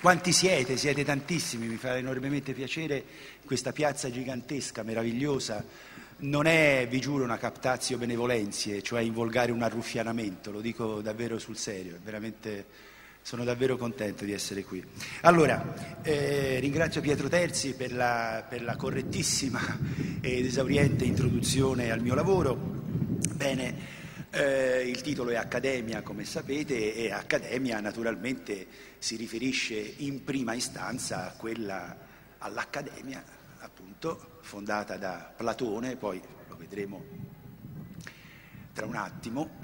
Quanti siete? Siete tantissimi, mi fa enormemente piacere questa piazza gigantesca, meravigliosa. Non è, vi giuro, una captazio benevolenzie, cioè involgare un arruffianamento, lo dico davvero sul serio, veramente sono davvero contento di essere qui. Allora, eh, ringrazio Pietro Terzi per la, per la correttissima ed esauriente introduzione al mio lavoro. Bene, eh, il titolo è Accademia, come sapete, e Accademia naturalmente si riferisce in prima istanza quella, all'Accademia, appunto, fondata da Platone, poi lo vedremo tra un attimo,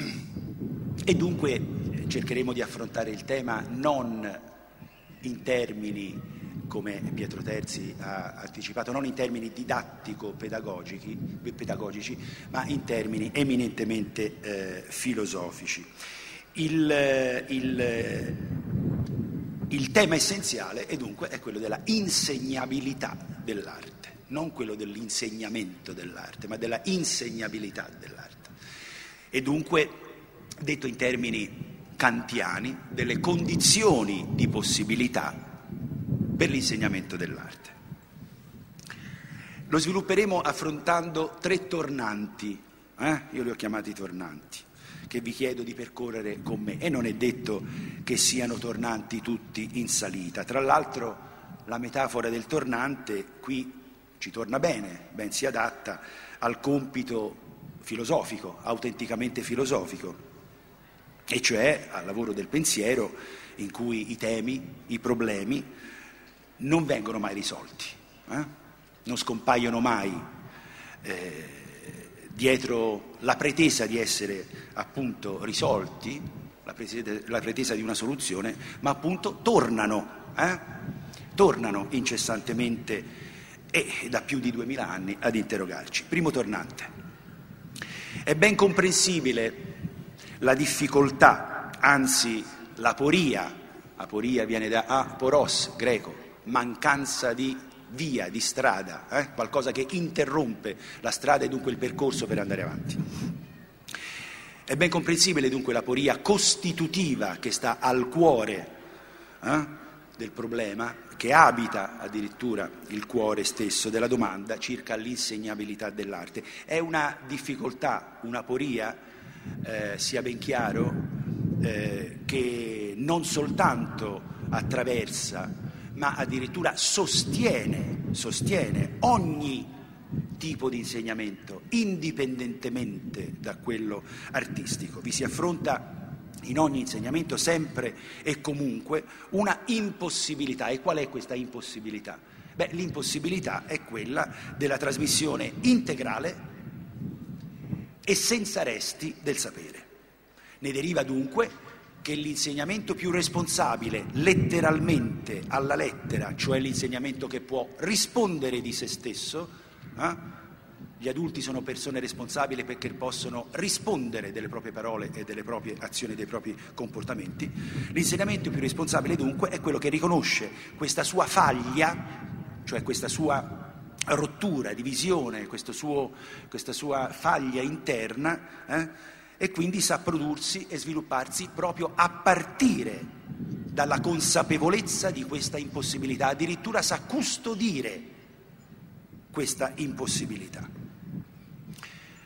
e dunque cercheremo di affrontare il tema non in termini come Pietro Terzi ha anticipato, non in termini didattico-pedagogici, ma in termini eminentemente eh, filosofici. Il, il, il, tema essenziale è dunque è quello della insegnabilità dell'arte, non quello dell'insegnamento dell'arte, ma della insegnabilità dell'arte. E dunque, detto in termini kantiani, delle condizioni di possibilità per l'insegnamento dell'arte. Lo svilupperemo affrontando tre tornanti, eh? io li ho chiamati tornanti, che vi chiedo di percorrere con me e non è detto che siano tornanti tutti in salita. Tra l'altro la metafora del tornante qui ci torna bene, ben si adatta al compito filosofico, autenticamente filosofico, e cioè al lavoro del pensiero in cui i temi, i problemi, non vengono mai risolti, eh? non scompaiono mai eh, dietro la pretesa di essere appunto risolti, la pretesa, la pretesa di una soluzione, ma appunto tornano, eh? tornano incessantemente e da più di duemila anni ad interrogarci. Primo tornante. È ben comprensibile la difficoltà, anzi l'aporia, aporia viene da aporos, greco, mancanza di via, di strada, eh? qualcosa che interrompe la strada e dunque il percorso per andare avanti. È ben comprensibile dunque l'aporia costitutiva che sta al cuore eh, del problema, che abita addirittura il cuore stesso della domanda circa l'insegnabilità dell'arte. È una difficoltà, un'aporia, eh, sia ben chiaro, eh, che non soltanto attraversa ma addirittura sostiene, sostiene ogni tipo di insegnamento, indipendentemente da quello artistico. Vi si affronta in ogni insegnamento sempre e comunque una impossibilità. E qual è questa impossibilità? Beh, l'impossibilità è quella della trasmissione integrale e senza resti del sapere. Ne deriva dunque che l'insegnamento più responsabile, letteralmente alla lettera, cioè l'insegnamento che può rispondere di se stesso, eh? gli adulti sono persone responsabili perché possono rispondere delle proprie parole e delle proprie azioni, dei propri comportamenti, l'insegnamento più responsabile dunque è quello che riconosce questa sua faglia, cioè questa sua rottura, divisione, suo, questa sua faglia interna, eh? E quindi sa prodursi e svilupparsi proprio a partire dalla consapevolezza di questa impossibilità, addirittura sa custodire questa impossibilità.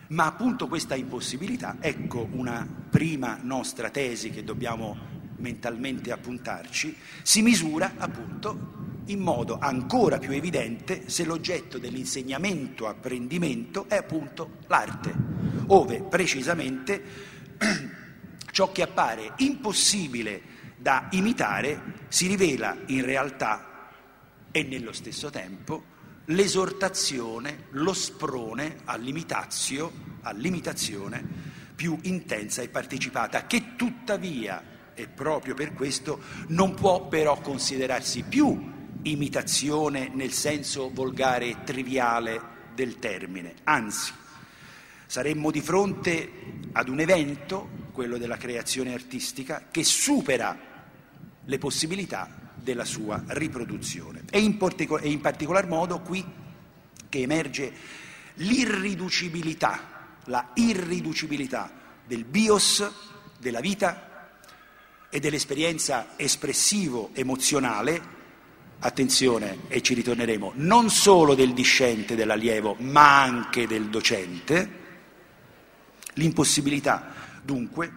Ma appunto questa impossibilità, ecco una prima nostra tesi che dobbiamo mentalmente appuntarci, si misura appunto in modo ancora più evidente se l'oggetto dell'insegnamento-apprendimento è appunto l'arte, ove precisamente ciò che appare impossibile da imitare si rivela in realtà e nello stesso tempo l'esortazione, lo sprone all'imitazione più intensa e partecipata, che tuttavia, e proprio per questo, non può però considerarsi più imitazione nel senso volgare e triviale del termine, anzi saremmo di fronte ad un evento, quello della creazione artistica, che supera le possibilità della sua riproduzione. E in, partico- e in particolar modo qui che emerge l'irriducibilità, la irriducibilità del bios, della vita, e dell'esperienza espressivo-emozionale, attenzione, e ci ritorneremo, non solo del discente, dell'allievo, ma anche del docente, l'impossibilità dunque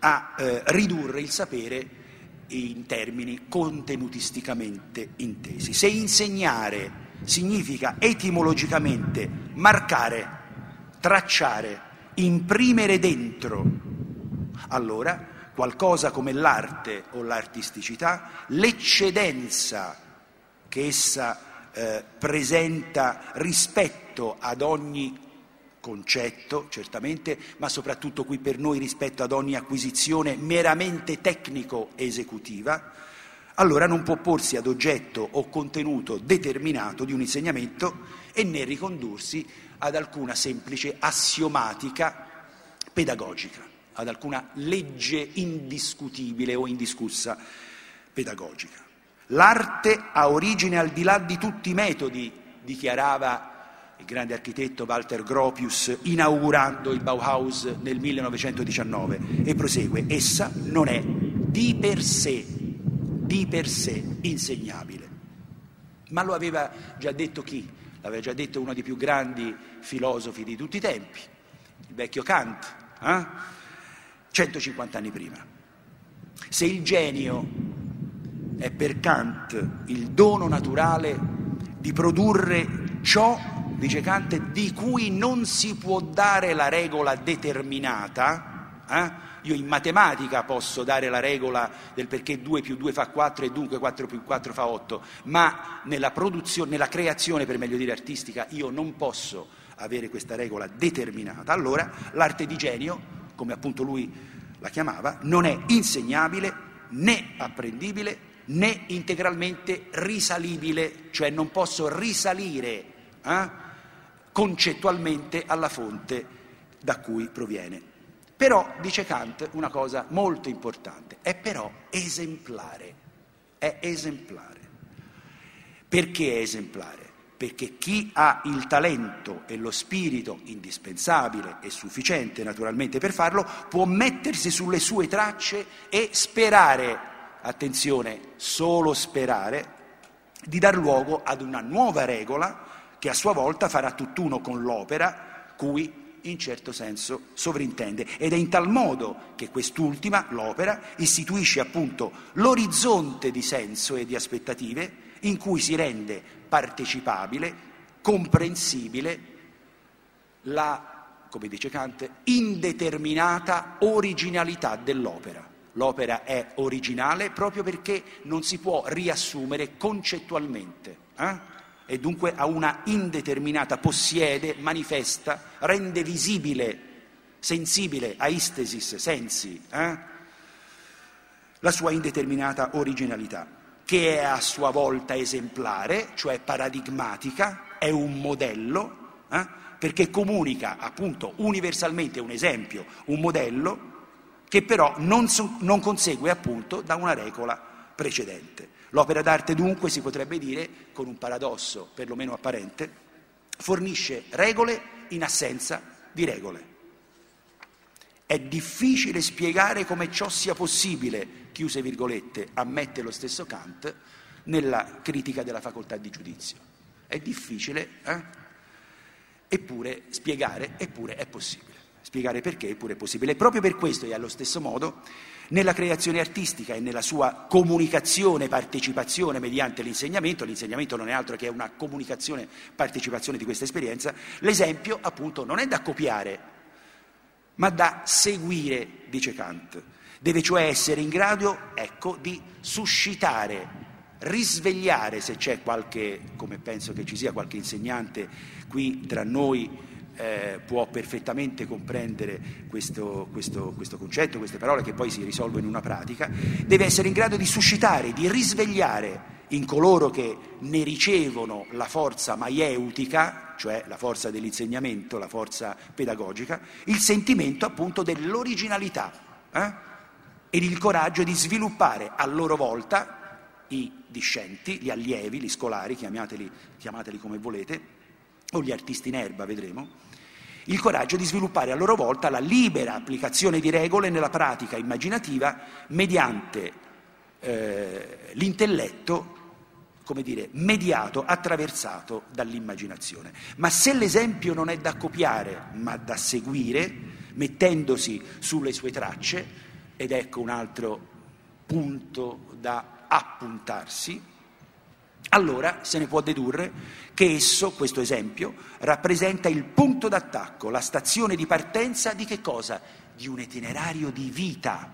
a eh, ridurre il sapere in termini contenutisticamente intesi. Se insegnare significa etimologicamente marcare, tracciare, imprimere dentro, allora qualcosa come l'arte o l'artisticità, l'eccedenza che essa eh, presenta rispetto ad ogni concetto, certamente, ma soprattutto qui per noi rispetto ad ogni acquisizione meramente tecnico-esecutiva, allora non può porsi ad oggetto o contenuto determinato di un insegnamento e né ricondursi ad alcuna semplice assiomatica pedagogica, ad alcuna legge indiscutibile o indiscussa pedagogica. L'arte ha origine al di là di tutti i metodi, dichiarava il grande architetto Walter Gropius inaugurando il Bauhaus nel 1919 e prosegue, essa non è di per sé, di per sé insegnabile. Ma lo aveva già detto chi? L'aveva già detto uno dei più grandi filosofi di tutti i tempi, il vecchio Kant, eh? 150 anni prima. Se il genio è per Kant il dono naturale di produrre ciò dice Kant, di cui non si può dare la regola determinata, eh? io in matematica posso dare la regola del perché 2 più 2 fa 4 e dunque 4 più 4 fa 8, ma nella, nella creazione, per meglio dire artistica, io non posso avere questa regola determinata. Allora l'arte di genio, come appunto lui la chiamava, non è insegnabile né apprendibile né integralmente risalibile, cioè non posso risalire eh, concettualmente alla fonte da cui proviene. Però, dice Kant, una cosa molto importante, è però esemplare, è esemplare. Perché è esemplare? Perché chi ha il talento e lo spirito indispensabile e sufficiente naturalmente per farlo, può mettersi sulle sue tracce e sperare, attenzione, solo sperare, di dar luogo ad una nuova regola che a sua volta farà tutt'uno con l'opera cui in certo senso sovrintende. Ed è in tal modo che quest'ultima, l'opera, istituisce appunto l'orizzonte di senso e di aspettative in cui si rende partecipabile, comprensibile la, come dice Kant, indeterminata originalità dell'opera. L'opera è originale proprio perché non si può riassumere concettualmente. Eh? e dunque a una indeterminata possiede, manifesta, rende visibile, sensibile, aistesis, sensi, eh? la sua indeterminata originalità, che è a sua volta esemplare, cioè paradigmatica, è un modello, eh? perché comunica appunto universalmente un esempio, un modello, che però non, non consegue appunto da una regola precedente. L'opera d'arte dunque, si potrebbe dire, con un paradosso perlomeno apparente, fornisce regole in assenza di regole. È difficile spiegare come ciò sia possibile, chiuse virgolette, ammette lo stesso Kant nella critica della facoltà di giudizio. È difficile, eh? eppure spiegare, eppure è possibile. Spiegare perché, è possibile. E proprio per questo e allo stesso modo nella creazione artistica e nella sua comunicazione, partecipazione mediante l'insegnamento, l'insegnamento non è altro che una comunicazione, partecipazione di questa esperienza, l'esempio appunto non è da copiare, ma da seguire, dice Kant. Deve cioè essere in grado, ecco, di suscitare, risvegliare, se c'è qualche, come penso che ci sia qualche insegnante qui tra noi, eh, può perfettamente comprendere questo, questo, questo, concetto, queste parole che poi si risolvono in una pratica, deve essere in grado di suscitare, di risvegliare in coloro che ne ricevono la forza maieutica, cioè la forza dell'insegnamento, la forza pedagogica, il sentimento appunto dell'originalità eh? ed il coraggio di sviluppare a loro volta i discenti, gli allievi, gli scolari, chiamateli, chiamateli come volete, o gli artisti in erba, vedremo, il coraggio di sviluppare a loro volta la libera applicazione di regole nella pratica immaginativa mediante eh, l'intelletto, come dire, mediato, attraversato dall'immaginazione. Ma se l'esempio non è da copiare, ma da seguire, mettendosi sulle sue tracce, ed ecco un altro punto da appuntarsi, allora se ne può dedurre che esso, questo esempio, rappresenta il punto d'attacco, la stazione di partenza di che cosa? Di un itinerario di vita,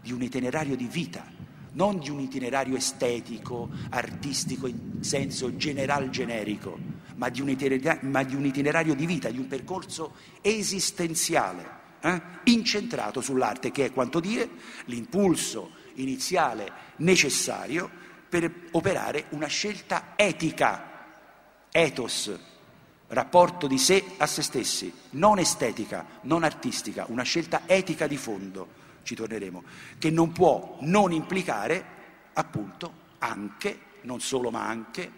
di un itinerario di vita, non di un itinerario estetico, artistico in senso general generico, ma di un itinerario, ma di, un itinerario di vita, di un percorso esistenziale, eh? incentrato sull'arte, che è quanto dire l'impulso iniziale necessario per operare una scelta etica, ethos, rapporto di sé a se stessi, non estetica, non artistica, una scelta etica di fondo, ci torneremo, che non può non implicare appunto anche, non solo ma anche,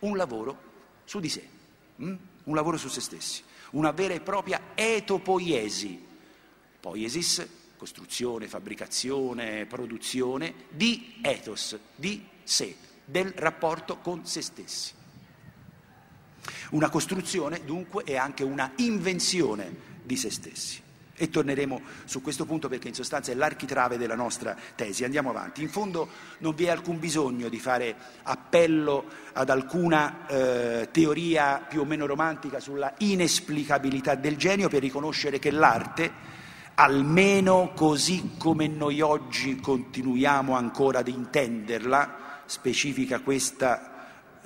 un lavoro su di sé, hm? un lavoro su se stessi, una vera e propria etopoiesi, poiesis, costruzione, fabbricazione, produzione, di ethos, di sé, del rapporto con se stessi. Una costruzione dunque è anche una invenzione di se stessi. E torneremo su questo punto perché in sostanza è l'architrave della nostra tesi. Andiamo avanti. In fondo non vi è alcun bisogno di fare appello ad alcuna eh, teoria più o meno romantica sulla inesplicabilità del genio per riconoscere che l'arte, almeno così come noi oggi continuiamo ancora ad intenderla, specifica questa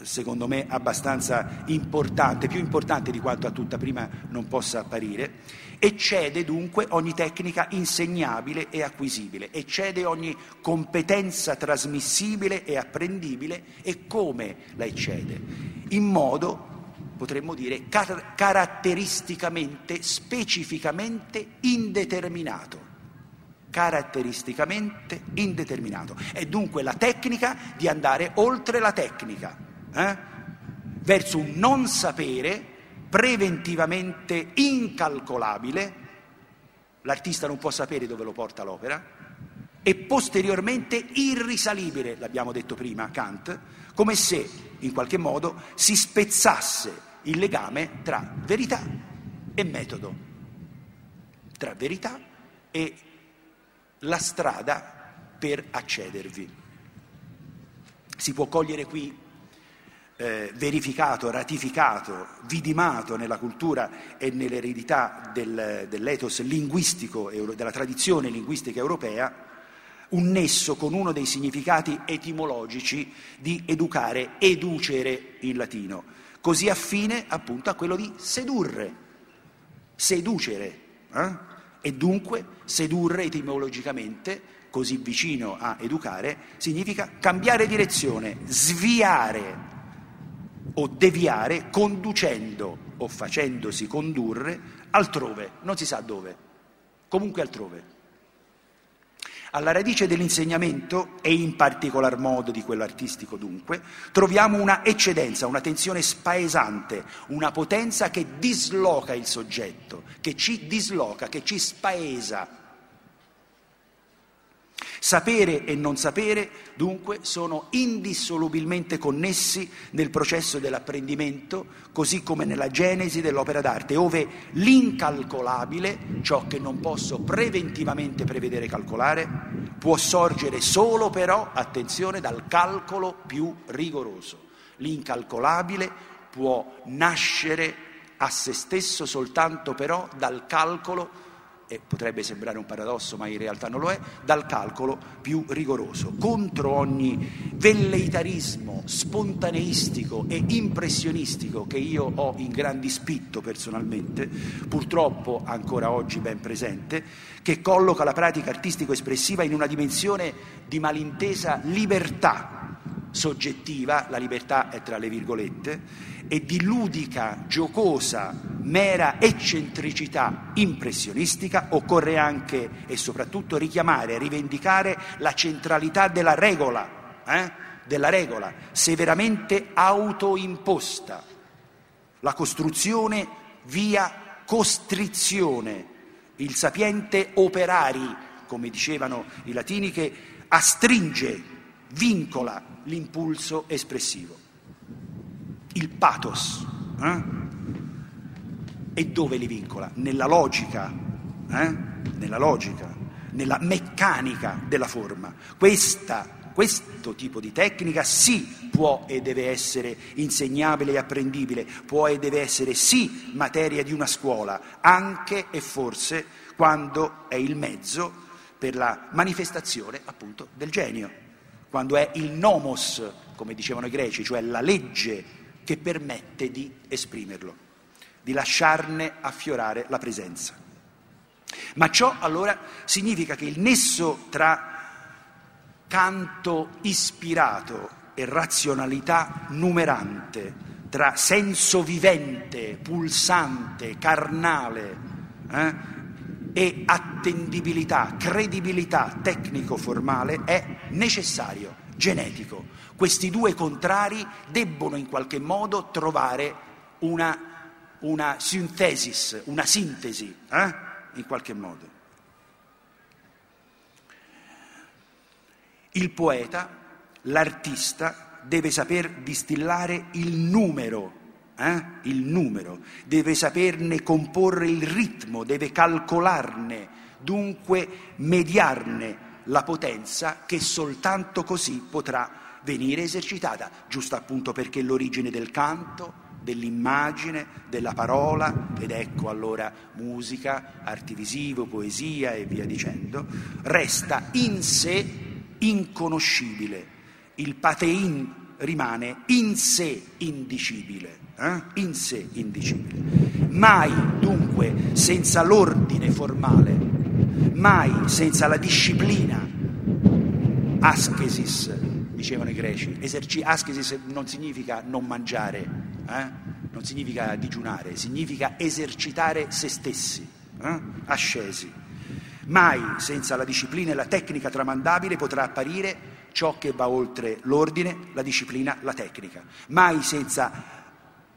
secondo me abbastanza importante, più importante di quanto a tutta prima non possa apparire, eccede dunque ogni tecnica insegnabile e acquisibile, eccede ogni competenza trasmissibile e apprendibile e come la eccede? In modo, potremmo dire, car- caratteristicamente, specificamente indeterminato caratteristicamente indeterminato. È dunque la tecnica di andare oltre la tecnica, eh? verso un non sapere preventivamente incalcolabile, l'artista non può sapere dove lo porta l'opera, e posteriormente irrisalibile, l'abbiamo detto prima Kant, come se in qualche modo si spezzasse il legame tra verità e metodo, tra verità e la strada per accedervi. Si può cogliere qui eh, verificato, ratificato, vidimato nella cultura e nell'eredità del, dell'ethos linguistico, della tradizione linguistica europea, un nesso con uno dei significati etimologici di educare, educere in latino, così affine appunto a quello di sedurre, seducere. Eh? E dunque sedurre etimologicamente, così vicino a educare, significa cambiare direzione, sviare o deviare conducendo o facendosi condurre altrove, non si sa dove, comunque altrove. Alla radice dell'insegnamento, e in particolar modo di quello artistico dunque, troviamo una eccedenza, una tensione spaesante, una potenza che disloca il soggetto, che ci disloca, che ci spaesa Sapere e non sapere, dunque, sono indissolubilmente connessi nel processo dell'apprendimento, così come nella genesi dell'opera d'arte, ove l'incalcolabile, ciò che non posso preventivamente prevedere e calcolare, può sorgere solo però, attenzione, dal calcolo più rigoroso. L'incalcolabile può nascere a se stesso soltanto però dal calcolo e potrebbe sembrare un paradosso ma in realtà non lo è, dal calcolo più rigoroso, contro ogni velleitarismo spontaneistico e impressionistico che io ho in gran dispitto personalmente, purtroppo ancora oggi ben presente, che colloca la pratica artistico-espressiva in una dimensione di malintesa libertà soggettiva, la libertà è tra le virgolette, e di ludica, giocosa, mera eccentricità impressionistica, occorre anche e soprattutto richiamare, rivendicare la centralità della regola, eh? della regola severamente autoimposta, la costruzione via costrizione, il sapiente operari, come dicevano i latini, che astringe, vincola l'impulso espressivo. Il pathos. Eh? E dove li vincola? Nella logica, eh? nella logica, nella meccanica della forma. Questa questo tipo di tecnica sì può e deve essere insegnabile e apprendibile, può e deve essere sì materia di una scuola, anche e forse quando è il mezzo per la manifestazione appunto del genio, quando è il nomos, come dicevano i greci, cioè la legge che permette di esprimerlo, di lasciarne affiorare la presenza. Ma ciò allora significa che il nesso tra canto ispirato e razionalità numerante, tra senso vivente, pulsante, carnale eh, e attendibilità, credibilità tecnico-formale è necessario, genetico. Questi due contrari debbono in qualche modo trovare una, una sintesis, una sintesi, eh, in qualche modo. Il poeta, l'artista, deve saper distillare il numero, eh? il numero, deve saperne comporre il ritmo, deve calcolarne, dunque mediarne la potenza che soltanto così potrà venire esercitata, giusto appunto perché l'origine del canto, dell'immagine, della parola, ed ecco allora musica, arti visivo, poesia e via dicendo, resta in sé inconoscibile. Il patein rimane in sé indicibile, eh? in sé indicibile. Mai dunque senza l'ordine formale, mai senza la disciplina, ascesis, dicevano i greci. Eserci- ascesis non significa non mangiare, eh? non significa digiunare, significa esercitare se stessi, eh? ascesi. Mai senza la disciplina e la tecnica tramandabile potrà apparire ciò che va oltre l'ordine, la disciplina, la tecnica. Mai senza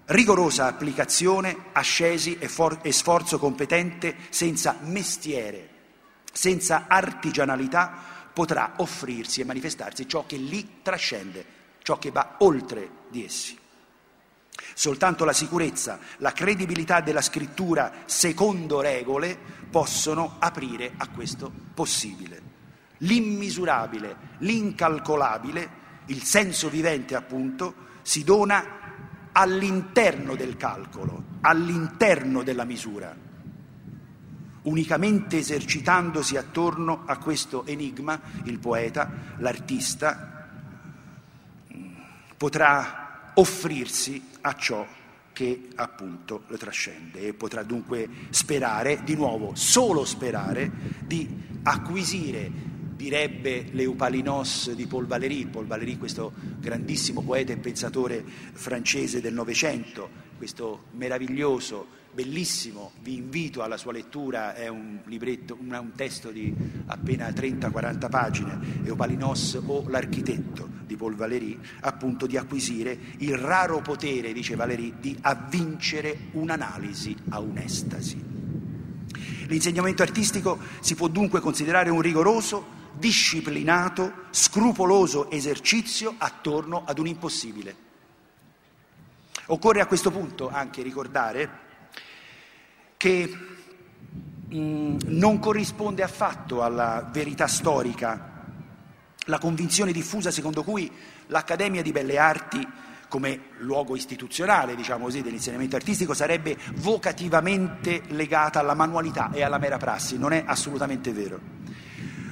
rigorosa applicazione, ascesi e, for- e sforzo competente, senza mestiere, senza artigianalità, potrà offrirsi e manifestarsi ciò che lì trascende, ciò che va oltre di essi. Soltanto la sicurezza, la credibilità della scrittura secondo regole possono aprire a questo possibile. L'immisurabile, l'incalcolabile, il senso vivente appunto, si dona all'interno del calcolo, all'interno della misura, unicamente esercitandosi attorno a questo enigma, il poeta, l'artista, potrà offrirsi a ciò che appunto lo trascende e potrà dunque sperare, di nuovo, solo sperare, di acquisire, direbbe Leupalinos di Paul Valéry, Paul Valéry questo grandissimo poeta e pensatore francese del Novecento, questo meraviglioso bellissimo, vi invito alla sua lettura, è un libretto, un, testo di appena 30-40 pagine, Eupalinos o l'architetto di Paul Valéry, appunto di acquisire il raro potere, dice Valéry, di avvincere un'analisi a un'estasi. L'insegnamento artistico si può dunque considerare un rigoroso, disciplinato, scrupoloso esercizio attorno ad un impossibile. Occorre a questo punto anche ricordare che mh, mm, non corrisponde affatto alla verità storica la convinzione diffusa secondo cui l'Accademia di Belle Arti come luogo istituzionale, diciamo così, dell'insegnamento artistico sarebbe vocativamente legata alla manualità e alla mera prassi, non è assolutamente vero.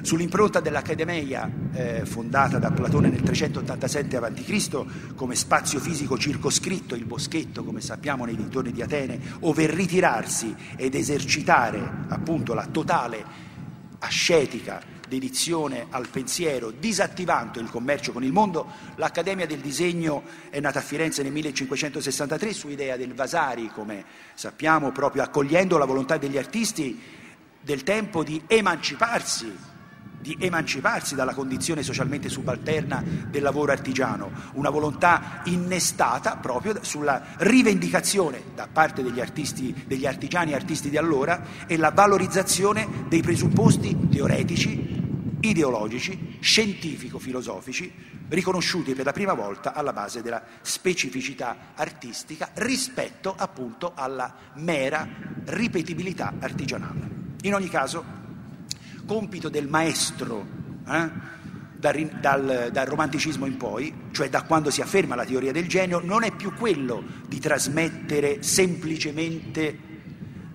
Sull'impronta dell'Accademia, eh, fondata da Platone nel 387 a.C., come spazio fisico circoscritto, il boschetto, come sappiamo nei dintorni di Atene, ove ritirarsi ed esercitare appunto la totale ascetica dedizione al pensiero, disattivando il commercio con il mondo, l'Accademia del Disegno è nata a Firenze nel 1563 su idea del Vasari, come sappiamo, proprio accogliendo la volontà degli artisti del tempo di emanciparsi di emanciparsi dalla condizione socialmente subalterna del lavoro artigiano, una volontà innestata proprio sulla rivendicazione da parte degli, artisti, degli artigiani e artisti di allora e la valorizzazione dei presupposti teoretici, ideologici, scientifico-filosofici riconosciuti per la prima volta alla base della specificità artistica rispetto appunto alla mera ripetibilità artigianale. In ogni caso, compito del maestro eh, dal, dal, dal, romanticismo in poi, cioè da quando si afferma la teoria del genio, non è più quello di trasmettere semplicemente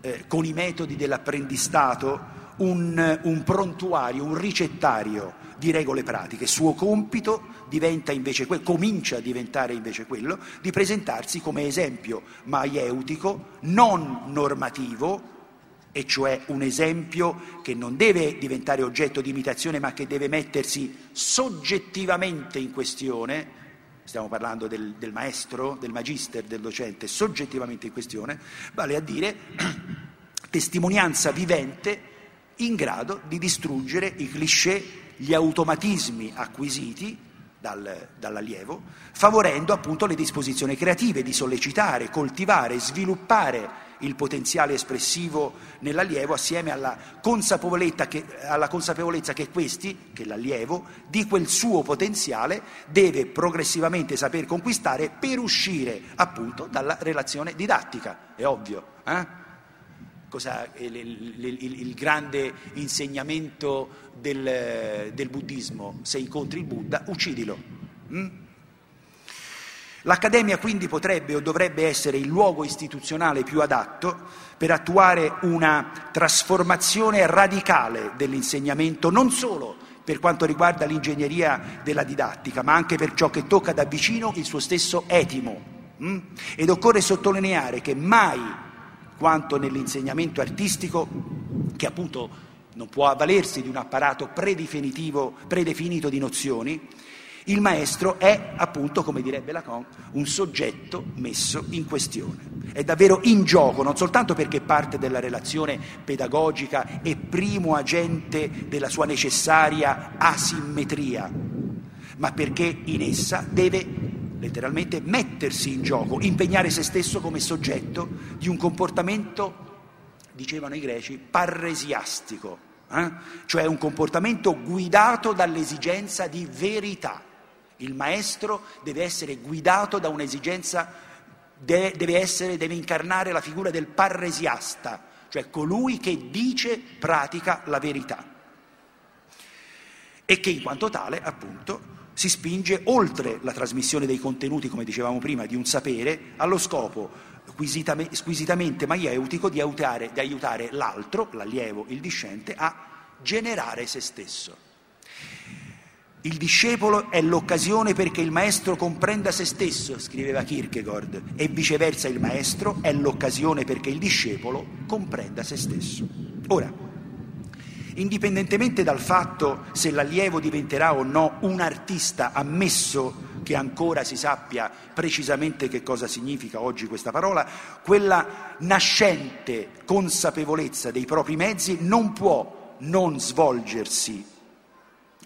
eh, con i metodi dell'apprendistato un, un prontuario, un ricettario di regole pratiche. Suo compito que- comincia a diventare invece quello di presentarsi come esempio maieutico, non normativo, e cioè un esempio che non deve diventare oggetto di imitazione ma che deve mettersi soggettivamente in questione, stiamo parlando del, del maestro, del magister, del docente, soggettivamente in questione, vale a dire testimonianza vivente in grado di distruggere i cliché, gli automatismi acquisiti dal, dall'allievo, favorendo appunto le disposizioni creative di sollecitare, coltivare, sviluppare il potenziale espressivo nell'allievo assieme alla consapevolezza, che, alla consapevolezza che questi, che l'allievo, di quel suo potenziale deve progressivamente saper conquistare per uscire appunto dalla relazione didattica. È ovvio. Eh? Cosa, il, il, il, il, grande insegnamento del, del, buddismo, se incontri il Buddha, uccidilo. Mm? L'Accademia quindi potrebbe o dovrebbe essere il luogo istituzionale più adatto per attuare una trasformazione radicale dell'insegnamento, non solo per quanto riguarda l'ingegneria della didattica, ma anche per ciò che tocca da vicino il suo stesso etimo. Mm? Ed occorre sottolineare che mai quanto nell'insegnamento artistico, che appunto non può avvalersi di un apparato predefinito di nozioni, il maestro è, appunto, come direbbe Lacan, un soggetto messo in questione. È davvero in gioco, non soltanto perché parte della relazione pedagogica e primo agente della sua necessaria asimmetria, ma perché in essa deve letteralmente mettersi in gioco, impegnare se stesso come soggetto di un comportamento, dicevano i greci, parresiastico, eh? cioè un comportamento guidato dall'esigenza di verità. Il maestro deve essere guidato da un'esigenza, deve, essere, deve incarnare la figura del parresiasta, cioè colui che dice, pratica la verità e che in quanto tale, appunto, si spinge oltre la trasmissione dei contenuti, come dicevamo prima, di un sapere, allo scopo squisitamente maieutico di aiutare, di aiutare l'altro, l'allievo, il discente, a generare se stesso. Il discepolo è l'occasione perché il maestro comprenda se stesso, scriveva Kierkegaard, e viceversa il maestro è l'occasione perché il discepolo comprenda se stesso. Ora, indipendentemente dal fatto se l'allievo diventerà o no un artista, ammesso che ancora si sappia precisamente che cosa significa oggi questa parola, quella nascente consapevolezza dei propri mezzi non può non svolgersi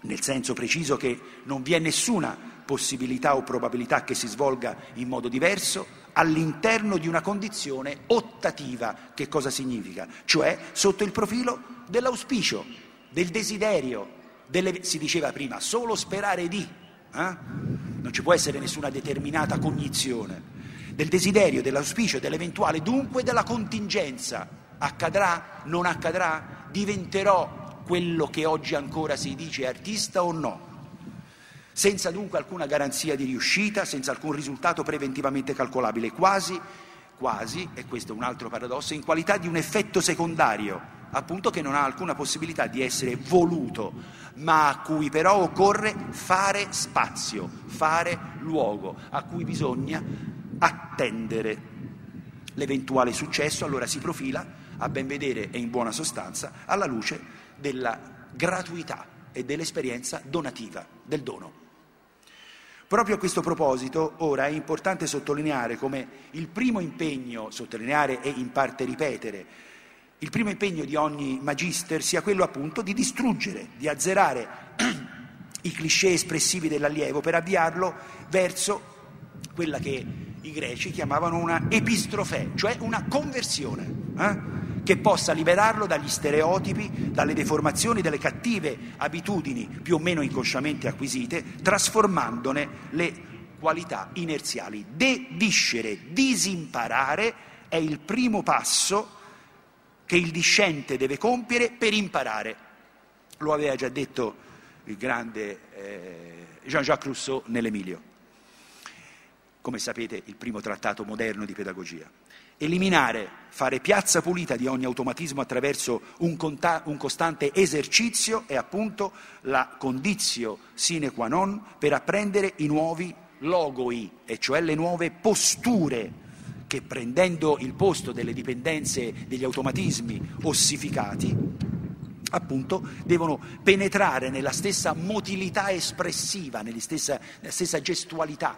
nel senso preciso che non vi è nessuna possibilità o probabilità che si svolga in modo diverso all'interno di una condizione ottativa. Che cosa significa? Cioè sotto il profilo dell'auspicio, del desiderio, delle, si diceva prima, solo sperare di, eh? non ci può essere nessuna determinata cognizione, del desiderio, dell'auspicio, dell'eventuale, dunque della contingenza. Accadrà? Non accadrà? Diventerò quello che oggi ancora si dice artista o no, senza dunque alcuna garanzia di riuscita, senza alcun risultato preventivamente calcolabile, quasi, quasi, e questo è un altro paradosso, in qualità di un effetto secondario, appunto che non ha alcuna possibilità di essere voluto, ma a cui però occorre fare spazio, fare luogo, a cui bisogna attendere. L'eventuale successo allora si profila, a ben vedere e in buona sostanza, alla luce della gratuità e dell'esperienza donativa, del dono. Proprio a questo proposito, ora è importante sottolineare come il primo impegno, sottolineare e in parte ripetere, il primo impegno di ogni magister sia quello appunto di distruggere, di azzerare i cliché espressivi dell'allievo per avviarlo verso quella che i greci chiamavano una epistrofè, cioè una conversione, eh? Che possa liberarlo dagli stereotipi, dalle deformazioni, dalle cattive abitudini più o meno inconsciamente acquisite, trasformandone le qualità inerziali. Deviscere, disimparare è il primo passo che il discente deve compiere per imparare. Lo aveva già detto il grande eh, Jean-Jacques Rousseau nell'Emilio, come sapete il primo trattato moderno di pedagogia. Eliminare, fare piazza pulita di ogni automatismo attraverso un, conta- un costante esercizio è appunto la condizio sine qua non per apprendere i nuovi logoi, e cioè le nuove posture che prendendo il posto delle dipendenze, degli automatismi ossificati, appunto devono penetrare nella stessa motilità espressiva, nella stessa, nella stessa gestualità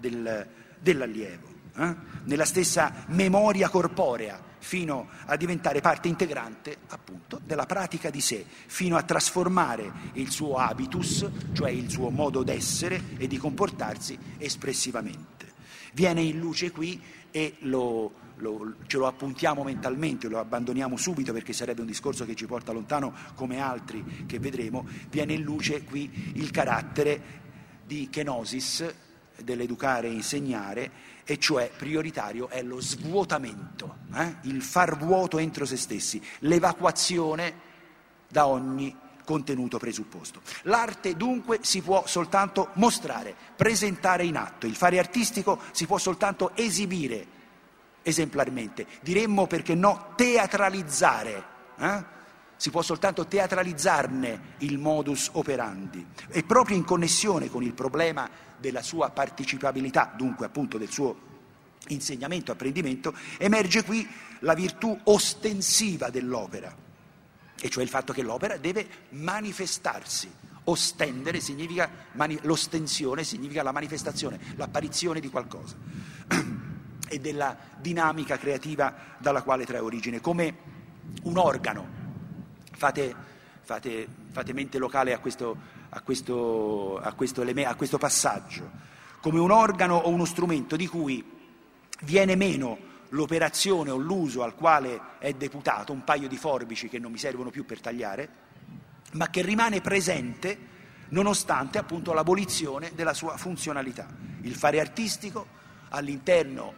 del, dell'allievo, eh? nella stessa memoria corporea, fino a diventare parte integrante appunto della pratica di sé, fino a trasformare il suo habitus, cioè il suo modo d'essere e di comportarsi espressivamente. Viene in luce qui e lo, lo, ce lo appuntiamo mentalmente, lo abbandoniamo subito perché sarebbe un discorso che ci porta lontano come altri che vedremo, viene in luce qui il carattere di kenosis, dell'educare e insegnare, e cioè prioritario è lo svuotamento, eh? il far vuoto entro se stessi, l'evacuazione da ogni contenuto presupposto. L'arte dunque si può soltanto mostrare, presentare in atto, il fare artistico si può soltanto esibire esemplarmente, diremmo perché no teatralizzare, eh? si può soltanto teatralizzarne il modus operandi e proprio in connessione con il problema della sua partecipabilità, dunque appunto del suo insegnamento, apprendimento, emerge qui la virtù ostensiva dell'opera e cioè il fatto che l'opera deve manifestarsi. Ostendere significa, mani, l'ostensione significa la manifestazione, l'apparizione di qualcosa e della dinamica creativa dalla quale trae origine, come un organo. Fate, fate, fate mente locale a questo, a, questo, a, questo, a questo passaggio, come un organo o uno strumento di cui viene meno l'operazione o l'uso al quale è deputato, un paio di forbici che non mi servono più per tagliare, ma che rimane presente nonostante appunto l'abolizione della sua funzionalità. Il fare artistico all'interno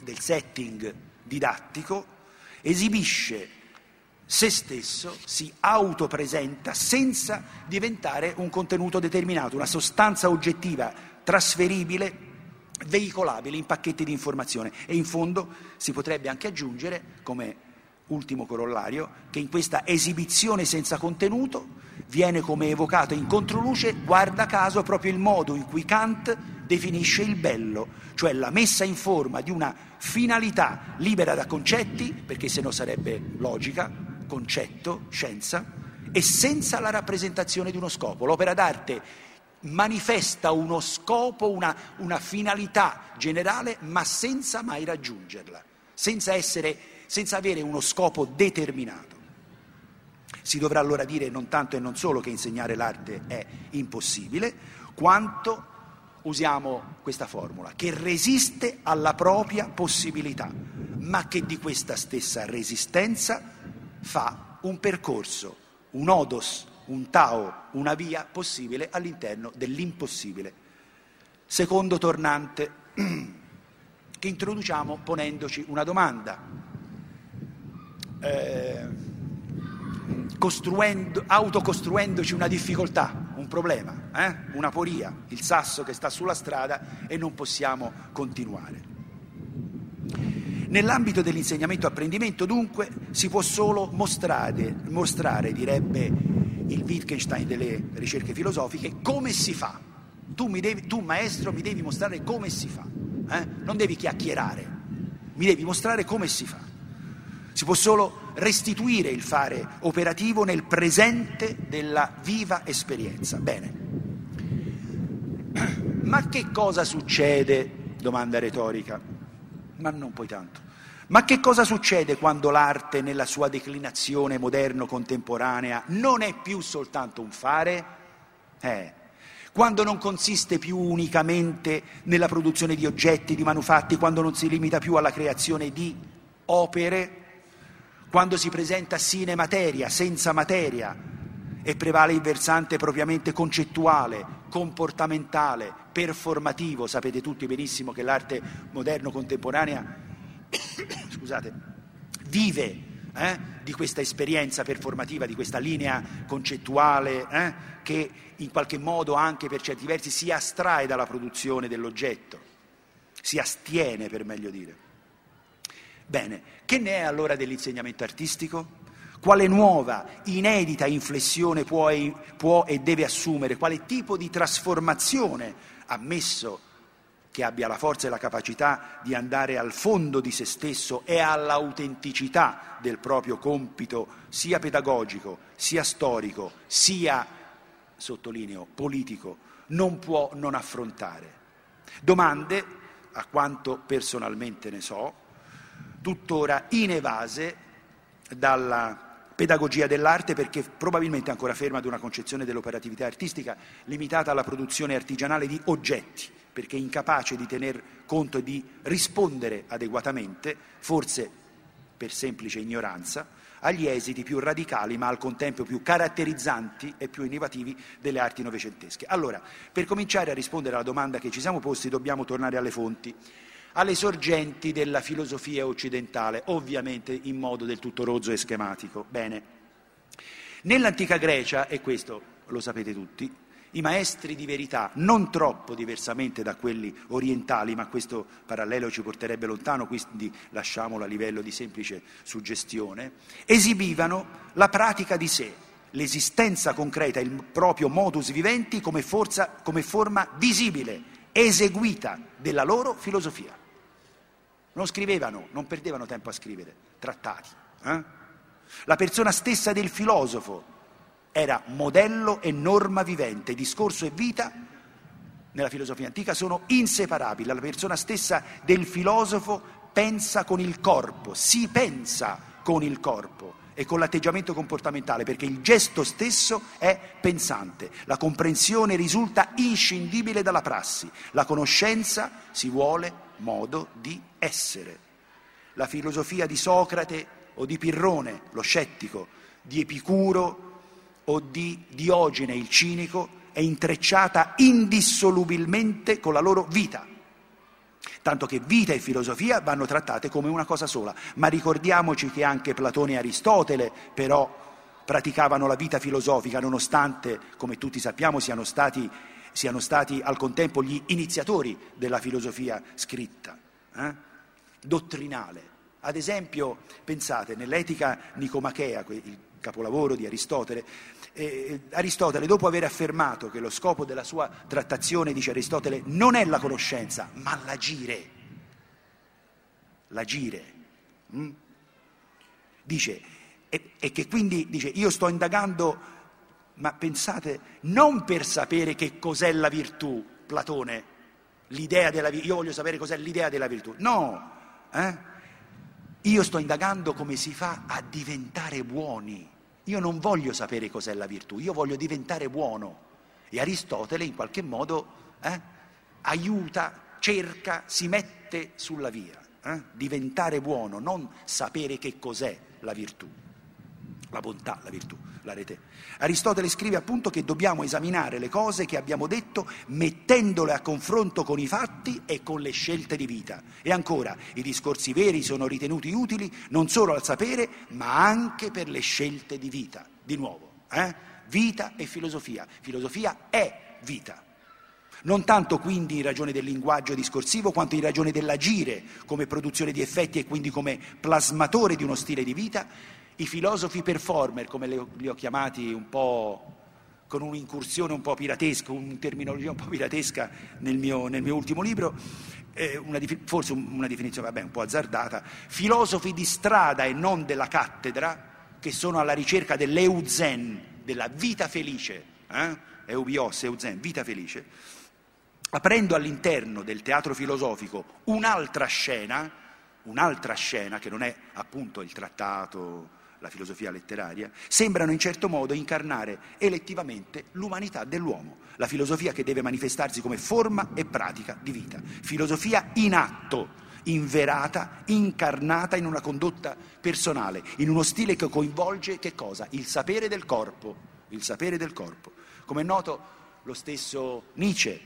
del setting didattico esibisce se stesso, si autopresenta senza diventare un contenuto determinato, una sostanza oggettiva trasferibile veicolabili in pacchetti di informazione. E in fondo si potrebbe anche aggiungere, come ultimo corollario, che in questa esibizione senza contenuto viene come evocato in controluce, guarda caso, proprio il modo in cui Kant definisce il bello, cioè la messa in forma di una finalità libera da concetti, perché se no sarebbe logica, concetto, scienza, e senza la rappresentazione di uno scopo. L'opera d'arte manifesta uno scopo, una, una finalità generale, ma senza mai raggiungerla, senza, essere, senza avere uno scopo determinato. Si dovrà allora dire non tanto e non solo che insegnare l'arte è impossibile, quanto usiamo questa formula, che resiste alla propria possibilità, ma che di questa stessa resistenza fa un percorso, un odos un Tao, una via possibile all'interno dell'impossibile. Secondo tornante che introduciamo ponendoci una domanda, eh, autocostruendoci una difficoltà, un problema, eh? una poria, il sasso che sta sulla strada e non possiamo continuare. Nell'ambito dell'insegnamento apprendimento, dunque, si può solo mostrare, mostrare direbbe il Wittgenstein delle ricerche filosofiche, come si fa? Tu, devi, tu maestro mi devi mostrare come si fa, eh? non devi chiacchierare, mi devi mostrare come si fa. Si può solo restituire il fare operativo nel presente della viva esperienza. Bene. Ma che cosa succede? Domanda retorica. Ma non poi tanto. Ma che cosa succede quando l'arte nella sua declinazione moderno-contemporanea non è più soltanto un fare? Eh, quando non consiste più unicamente nella produzione di oggetti, di manufatti, quando non si limita più alla creazione di opere, quando si presenta sine materia, senza materia, e prevale il versante propriamente concettuale, comportamentale, performativo. Sapete tutti benissimo che l'arte moderno-contemporanea scusate, vive eh, di questa esperienza performativa, di questa linea concettuale eh, che in qualche modo anche per certi versi si astrae dalla produzione dell'oggetto, si astiene per meglio dire. Bene, che ne è allora dell'insegnamento artistico? Quale nuova, inedita inflessione può e, può e deve assumere? Quale tipo di trasformazione, ammesso che abbia la forza e la capacità di andare al fondo di se stesso e all'autenticità del proprio compito, sia pedagogico, sia storico, sia, sottolineo, politico, non può non affrontare. Domande, a quanto personalmente ne so, tuttora inevase dalla pedagogia dell'arte perché probabilmente ancora ferma ad una concezione dell'operatività artistica limitata alla produzione artigianale di oggetti perché incapace di tener conto e di rispondere adeguatamente, forse per semplice ignoranza, agli esiti più radicali ma al contempo più caratterizzanti e più innovativi delle arti novecentesche. Allora, per cominciare a rispondere alla domanda che ci siamo posti dobbiamo tornare alle fonti, alle sorgenti della filosofia occidentale, ovviamente in modo del tutto rozzo e schematico. Bene, nell'antica Grecia, e questo lo sapete tutti, i maestri di verità, non troppo diversamente da quelli orientali, ma questo parallelo ci porterebbe lontano, quindi lasciamolo a livello di semplice suggestione, esibivano la pratica di sé, l'esistenza concreta, il proprio modus vivendi come, forza, come forma visibile, eseguita della loro filosofia. Non scrivevano, non perdevano tempo a scrivere trattati. Eh? La persona stessa del filosofo era modello e norma vivente, discorso e vita nella filosofia antica sono inseparabili. La persona stessa del filosofo pensa con il corpo, si pensa con il corpo e con l'atteggiamento comportamentale, perché il gesto stesso è pensante, la comprensione risulta inscindibile dalla prassi, la conoscenza si vuole modo di essere. La filosofia di Socrate o di Pirrone, lo scettico, di Epicuro o di Diogene il cinico è intrecciata indissolubilmente con la loro vita. Tanto che vita e filosofia vanno trattate come una cosa sola. Ma ricordiamoci che anche Platone e Aristotele però praticavano la vita filosofica nonostante, come tutti sappiamo, siano stati, siano stati al contempo gli iniziatori della filosofia scritta, eh? dottrinale. Ad esempio, pensate, nell'etica nicomachea, il capolavoro di Aristotele, eh, Aristotele, dopo aver affermato che lo scopo della sua trattazione, dice Aristotele, non è la conoscenza, ma l'agire. L'agire. Mm? Dice, e, e che quindi dice, io sto indagando, ma pensate, non per sapere che cos'è la virtù, Platone, l'idea della virtù, io voglio sapere cos'è l'idea della virtù. No, eh? io sto indagando come si fa a diventare buoni. Io non voglio sapere cos'è la virtù, io voglio diventare buono. E Aristotele in qualche modo eh, aiuta, cerca, si mette sulla via. Eh? Diventare buono, non sapere che cos'è la virtù la bontà, la virtù, la rete. Aristotele scrive appunto che dobbiamo esaminare le cose che abbiamo detto mettendole a confronto con i fatti e con le scelte di vita. E ancora, i discorsi veri sono ritenuti utili non solo al sapere, ma anche per le scelte di vita. Di nuovo, eh? vita e filosofia. Filosofia è vita. Non tanto quindi in ragione del linguaggio discorsivo, quanto in ragione dell'agire come produzione di effetti e quindi come plasmatore di uno stile di vita, i filosofi performer, come li ho chiamati un po' con un'incursione un po' piratesca, una terminologia un po' piratesca nel mio, nel mio ultimo libro, eh, una, forse una definizione vabbè, un po' azzardata, filosofi di strada e non della cattedra, che sono alla ricerca dell'euzen, della vita felice, eh? eubios, euzen, vita felice, aprendo all'interno del teatro filosofico un'altra scena, un'altra scena che non è appunto il trattato, la filosofia letteraria, sembrano in certo modo incarnare elettivamente l'umanità dell'uomo, la filosofia che deve manifestarsi come forma e pratica di vita, filosofia in atto, inverata, incarnata in una condotta personale, in uno stile che coinvolge che cosa? Il sapere del corpo, il sapere del corpo. Come è noto, lo stesso Nietzsche,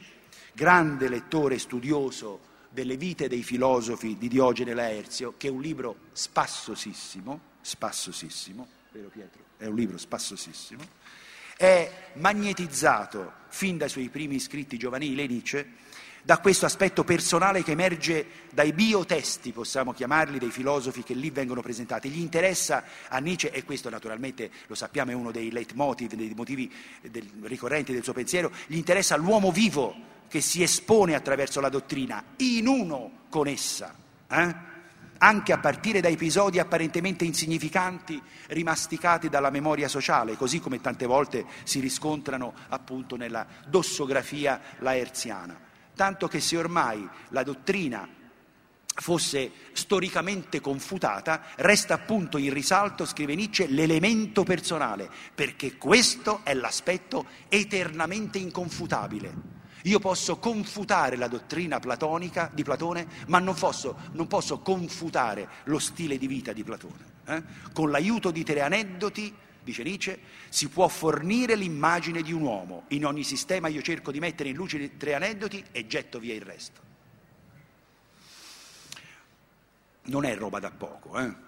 grande lettore e studioso delle vite dei filosofi di Diogene Laerzio, che è un libro spassosissimo, spassosissimo, vero Pietro? È un libro spassosissimo, è magnetizzato fin dai suoi primi scritti giovanili Nietzsche da questo aspetto personale che emerge dai biotesti, possiamo chiamarli, dei filosofi che lì vengono presentati. Gli interessa a Nietzsche, e questo naturalmente lo sappiamo è uno dei leitmotiv, dei motivi del, ricorrenti del suo pensiero, gli interessa l'uomo vivo che si espone attraverso la dottrina, in uno con essa, eh? Anche a partire da episodi apparentemente insignificanti rimasticati dalla memoria sociale, così come tante volte si riscontrano appunto nella dossografia laerziana. Tanto che se ormai la dottrina fosse storicamente confutata, resta appunto in risalto, scrive Nietzsche, l'elemento personale, perché questo è l'aspetto eternamente inconfutabile. Io posso confutare la dottrina platonica di Platone, ma non posso, non posso confutare lo stile di vita di Platone. Eh? Con l'aiuto di tre aneddoti, dice Nietzsche, si può fornire l'immagine di un uomo. In ogni sistema io cerco di mettere in luce tre aneddoti e getto via il resto. Non è roba da poco, eh?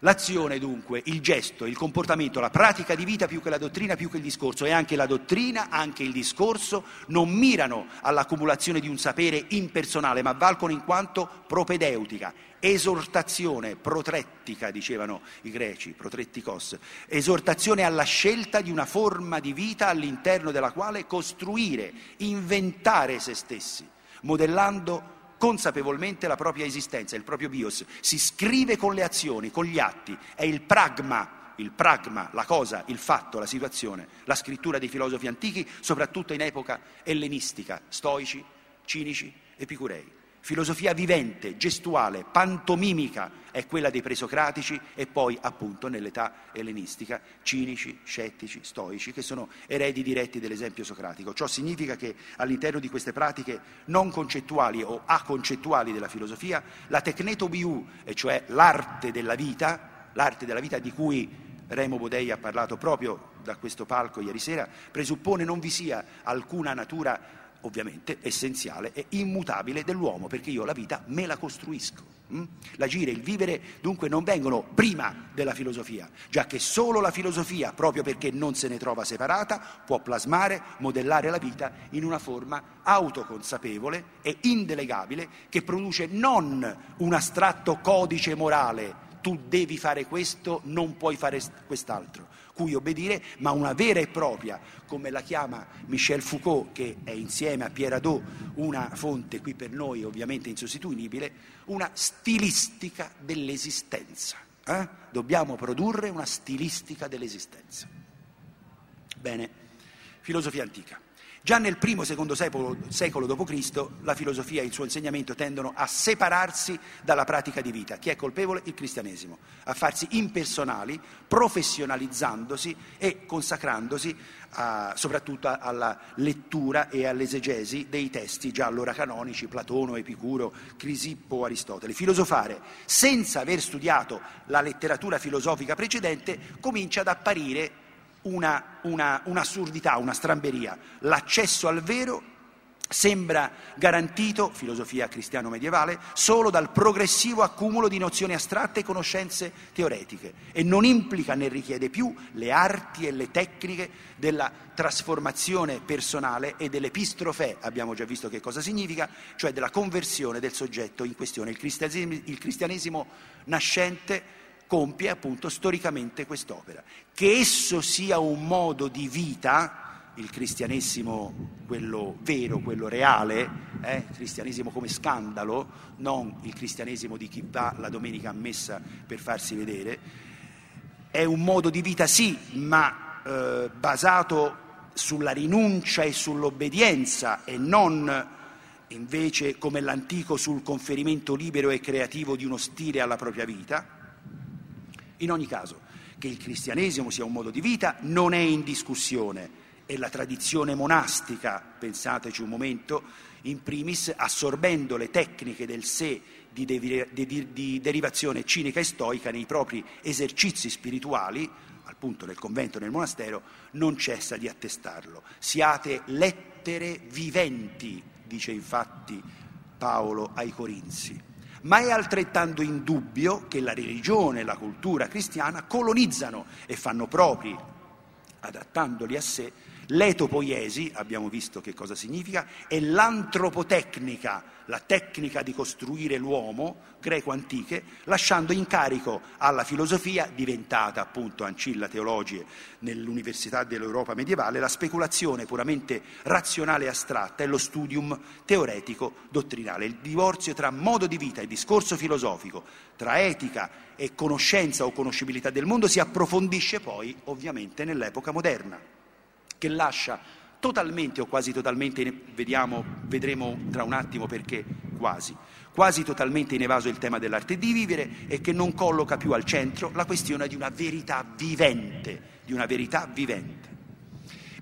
L'azione dunque, il gesto, il comportamento, la pratica di vita più che la dottrina, più che il discorso e anche la dottrina, anche il discorso non mirano all'accumulazione di un sapere impersonale ma valgono in quanto propedeutica, esortazione, protrettica dicevano i greci, protrettikos, esortazione alla scelta di una forma di vita all'interno della quale costruire, inventare se stessi, modellando consapevolmente la propria esistenza, il proprio bios, si scrive con le azioni, con gli atti, è il pragma, il pragma, la cosa, il fatto, la situazione, la scrittura dei filosofi antichi, soprattutto in epoca ellenistica, stoici, cinici, epicurei. Filosofia vivente, gestuale, pantomimica è quella dei presocratici e poi appunto nell'età ellenistica cinici, scettici, stoici, che sono eredi diretti dell'esempio socratico. Ciò significa che all'interno di queste pratiche non concettuali o aconcettuali della filosofia, la tecnetobiu, e cioè l'arte della vita, l'arte della vita di cui Remo Bodei ha parlato proprio da questo palco ieri sera, presuppone non vi sia alcuna natura ovviamente essenziale e immutabile dell'uomo, perché io la vita me la costruisco. Mm? L'agire e il vivere dunque non vengono prima della filosofia, già che solo la filosofia, proprio perché non se ne trova separata, può plasmare, modellare la vita in una forma autoconsapevole e indelegabile che produce non un astratto codice morale, tu devi fare questo, non puoi fare quest'altro, cui obbedire, ma una vera e propria, come la chiama Michel Foucault, che è insieme a Pierre Hadot una fonte qui per noi ovviamente insostituibile, una stilistica dell'esistenza. Eh? Dobbiamo produrre una stilistica dell'esistenza. Bene, filosofia antica. Già nel primo e secondo secolo, secolo d.C. la filosofia e il suo insegnamento tendono a separarsi dalla pratica di vita. Chi è colpevole? Il cristianesimo, a farsi impersonali, professionalizzandosi e consacrandosi a, soprattutto alla lettura e all'esegesi dei testi già allora canonici, Platono, Epicuro, Crisippo, Aristotele. Filosofare senza aver studiato la letteratura filosofica precedente comincia ad apparire una, una, un'assurdità, una stramberia. L'accesso al vero sembra garantito, filosofia cristiano-medievale, solo dal progressivo accumulo di nozioni astratte e conoscenze teoretiche e non implica né richiede più le arti e le tecniche della trasformazione personale e dell'epistrofè, abbiamo già visto che cosa significa, cioè della conversione del soggetto in questione. Il cristianesimo, il cristianesimo nascente compie appunto storicamente quest'opera. Che esso sia un modo di vita, il cristianesimo, quello vero, quello reale, eh, il cristianesimo come scandalo, non il cristianesimo di chi va la domenica a messa per farsi vedere, è un modo di vita sì, ma eh, basato sulla rinuncia e sull'obbedienza e non invece come l'antico sul conferimento libero e creativo di uno stile alla propria vita. In ogni caso, che il cristianesimo sia un modo di vita non è in discussione e la tradizione monastica, pensateci un momento, in primis assorbendo le tecniche del sé di, de- di, di derivazione cinica e stoica nei propri esercizi spirituali, appunto nel convento e nel monastero, non cessa di attestarlo. Siate lettere viventi, dice infatti Paolo ai Corinzi. Ma è altrettanto indubbio che la religione e la cultura cristiana colonizzano e fanno propri, adattandoli a sé, L'etopoiesi, abbiamo visto che cosa significa, è l'antropotecnica, la tecnica di costruire l'uomo, greco-antiche, lasciando in carico alla filosofia, diventata appunto ancilla teologie nell'università dell'Europa medievale, la speculazione puramente razionale e astratta e lo studium teoretico dottrinale. Il divorzio tra modo di vita e discorso filosofico, tra etica e conoscenza o conoscibilità del mondo si approfondisce poi ovviamente nell'epoca moderna che lascia totalmente o quasi totalmente, vediamo, vedremo tra un attimo perché quasi, quasi totalmente in evaso il tema dell'arte di vivere e che non colloca più al centro la questione di una verità vivente, di una verità vivente.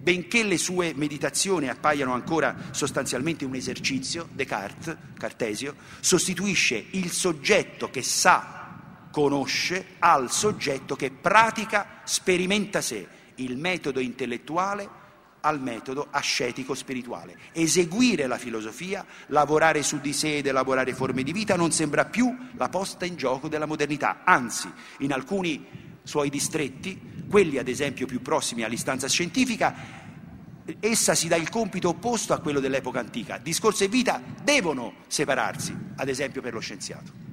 Benché le sue meditazioni appaiano ancora sostanzialmente un esercizio, Descartes, Cartesio, sostituisce il soggetto che sa, conosce, al soggetto che pratica, sperimenta sé il metodo intellettuale al metodo ascetico spirituale. Eseguire la filosofia, lavorare su di sé ed elaborare forme di vita non sembra più la posta in gioco della modernità, anzi, in alcuni suoi distretti, quelli ad esempio più prossimi all'istanza scientifica, essa si dà il compito opposto a quello dell'epoca antica. Discorso e vita devono separarsi, ad esempio per lo scienziato.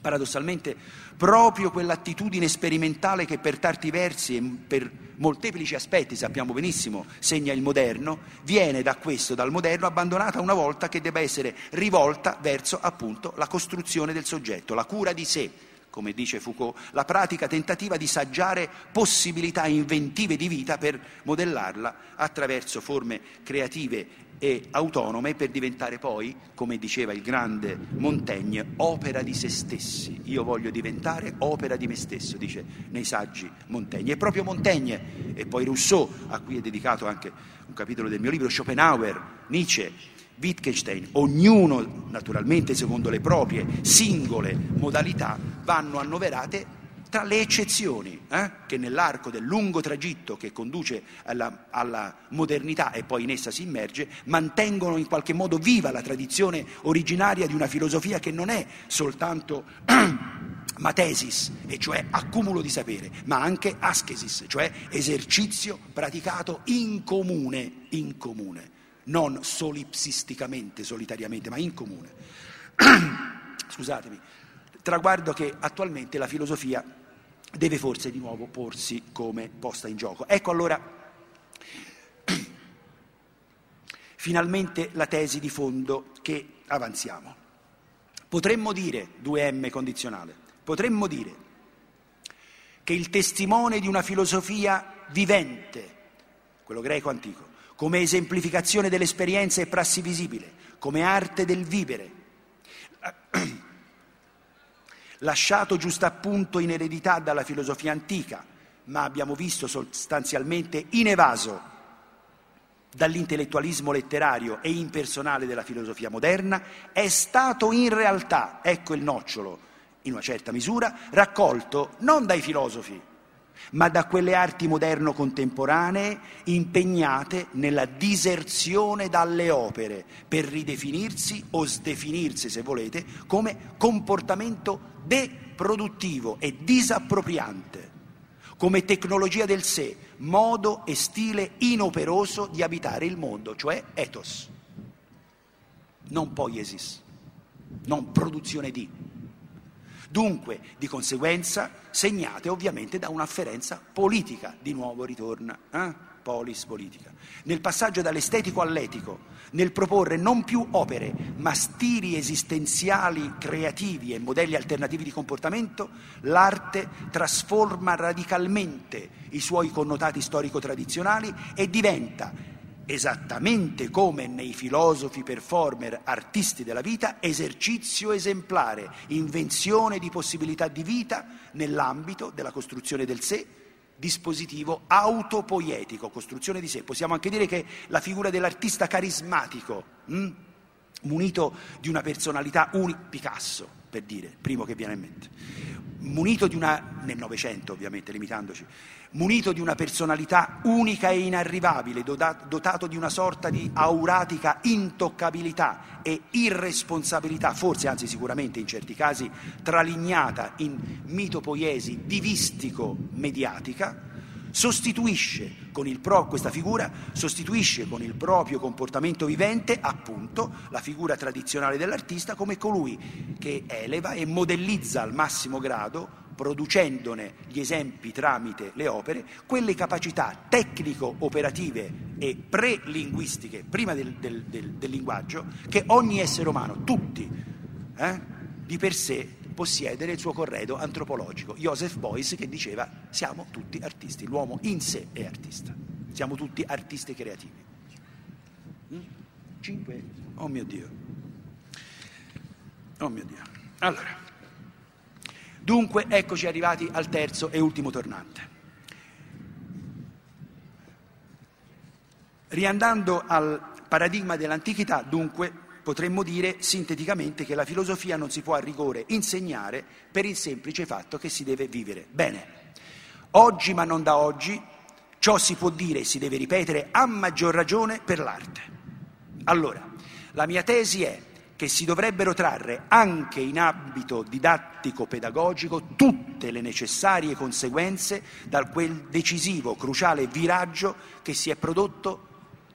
Paradossalmente, proprio quell'attitudine sperimentale che per tanti versi e per molteplici aspetti, sappiamo benissimo, segna il moderno, viene da questo, dal moderno, abbandonata una volta che debba essere rivolta verso appunto la costruzione del soggetto, la cura di sé, come dice Foucault, la pratica tentativa di saggiare possibilità inventive di vita per modellarla attraverso forme creative e autonome per diventare poi, come diceva il grande Montaigne, opera di se stessi. Io voglio diventare opera di me stesso, dice nei saggi Montaigne. E proprio Montaigne e poi Rousseau, a cui è dedicato anche un capitolo del mio libro, Schopenhauer, Nietzsche, Wittgenstein, ognuno naturalmente secondo le proprie singole modalità, vanno annoverate tra le eccezioni eh, che nell'arco del lungo tragitto che conduce alla, alla, modernità e poi in essa si immerge, mantengono in qualche modo viva la tradizione originaria di una filosofia che non è soltanto matesis, e cioè accumulo di sapere, ma anche ascesis, cioè esercizio praticato in comune, in comune, non solipsisticamente, solitariamente, ma in comune. Scusatemi traguardo che attualmente la filosofia deve forse di nuovo porsi come posta in gioco. Ecco allora finalmente la tesi di fondo che avanziamo. Potremmo dire, 2M condizionale, potremmo dire che il testimone di una filosofia vivente, quello greco antico, come esemplificazione dell'esperienza e prassi visibile, come arte del vivere, lasciato giusto appunto in eredità dalla filosofia antica, ma abbiamo visto sostanzialmente inevaso dall'intellettualismo letterario e impersonale della filosofia moderna, è stato in realtà, ecco il nocciolo, in una certa misura, raccolto non dai filosofi, ma da quelle arti moderno-contemporanee impegnate nella diserzione dalle opere per ridefinirsi o sdefinirsi, se volete, come comportamento deproduttivo e disappropriante, come tecnologia del sé, modo e stile inoperoso di abitare il mondo, cioè ethos, non poiesis, non produzione di. Dunque, di conseguenza, segnate ovviamente da un'afferenza politica, di nuovo ritorna, eh? polis politica. Nel passaggio dall'estetico all'etico, nel proporre non più opere, ma stili esistenziali creativi e modelli alternativi di comportamento, l'arte trasforma radicalmente i suoi connotati storico-tradizionali e diventa esattamente come nei filosofi performer artisti della vita, esercizio esemplare, invenzione di possibilità di vita nell'ambito della costruzione del sé, dispositivo autopoietico, costruzione di sé. Possiamo anche dire che la figura dell'artista carismatico, mh, hm, munito di una personalità unica, Picasso per dire, primo che viene in mente, munito di una, nel Novecento ovviamente, limitandoci, munito di una personalità unica e inarrivabile, dotato di una sorta di auratica intoccabilità e irresponsabilità, forse anzi sicuramente in certi casi tralignata in mitopoiesi divistico-mediatica, sostituisce con il pro, questa figura sostituisce con il proprio comportamento vivente appunto la figura tradizionale dell'artista come colui che eleva e modellizza al massimo grado producendone gli esempi tramite le opere, quelle capacità tecnico-operative e prelinguistiche, prima del, del, del, del, linguaggio, che ogni essere umano, tutti, eh, di per sé possiede nel suo corredo antropologico. Joseph Beuys che diceva siamo tutti artisti, l'uomo in sé è artista, siamo tutti artisti creativi. Mm? Cinque? Oh mio Dio. Oh mio Dio. Allora. Dunque eccoci arrivati al terzo e ultimo tornante. Riandando al paradigma dell'antichità, dunque, potremmo dire sinteticamente che la filosofia non si può a rigore insegnare per il semplice fatto che si deve vivere. Bene, oggi ma non da oggi, ciò si può dire e si deve ripetere a maggior ragione per l'arte. Allora, la mia tesi è che si dovrebbero trarre anche in ambito didattico-pedagogico tutte le necessarie conseguenze da quel decisivo, cruciale viraggio che si è prodotto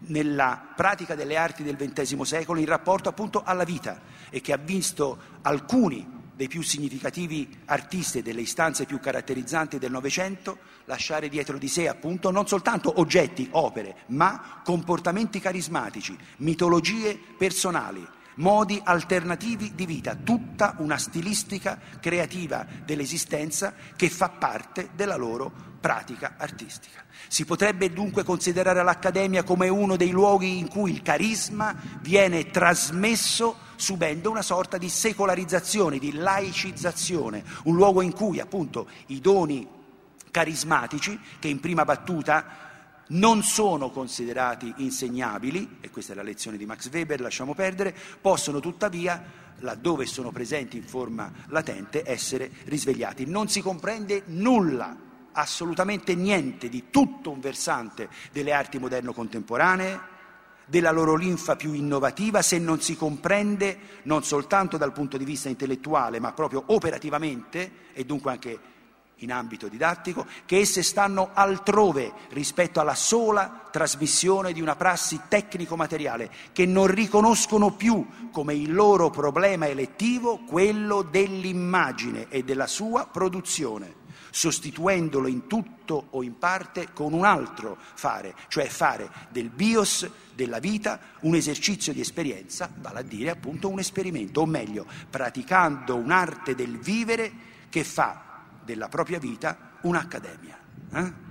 nella pratica delle arti del XX secolo in rapporto appunto alla vita e che ha visto alcuni dei più significativi artisti e delle istanze più caratterizzanti del Novecento lasciare dietro di sé appunto non soltanto oggetti, opere, ma comportamenti carismatici, mitologie personali, modi alternativi di vita, tutta una stilistica creativa dell'esistenza che fa parte della loro pratica artistica. Si potrebbe dunque considerare l'Accademia come uno dei luoghi in cui il carisma viene trasmesso subendo una sorta di secolarizzazione, di laicizzazione, un luogo in cui appunto i doni carismatici, che in prima battuta non sono considerati insegnabili, e questa è la lezione di Max Weber, lasciamo perdere, possono tuttavia, laddove sono presenti in forma latente, essere risvegliati. Non si comprende nulla, assolutamente niente di tutto un versante delle arti moderno-contemporanee, della loro linfa più innovativa se non si comprende non soltanto dal punto di vista intellettuale ma proprio operativamente e dunque anche in ambito didattico, che esse stanno altrove rispetto alla sola trasmissione di una prassi tecnico-materiale, che non riconoscono più come il loro problema elettivo quello dell'immagine e della sua produzione, sostituendolo in tutto o in parte con un altro fare, cioè fare del bios della vita un esercizio di esperienza, vale a dire appunto un esperimento, o meglio, praticando un'arte del vivere che fa della propria vita un'accademia. Eh?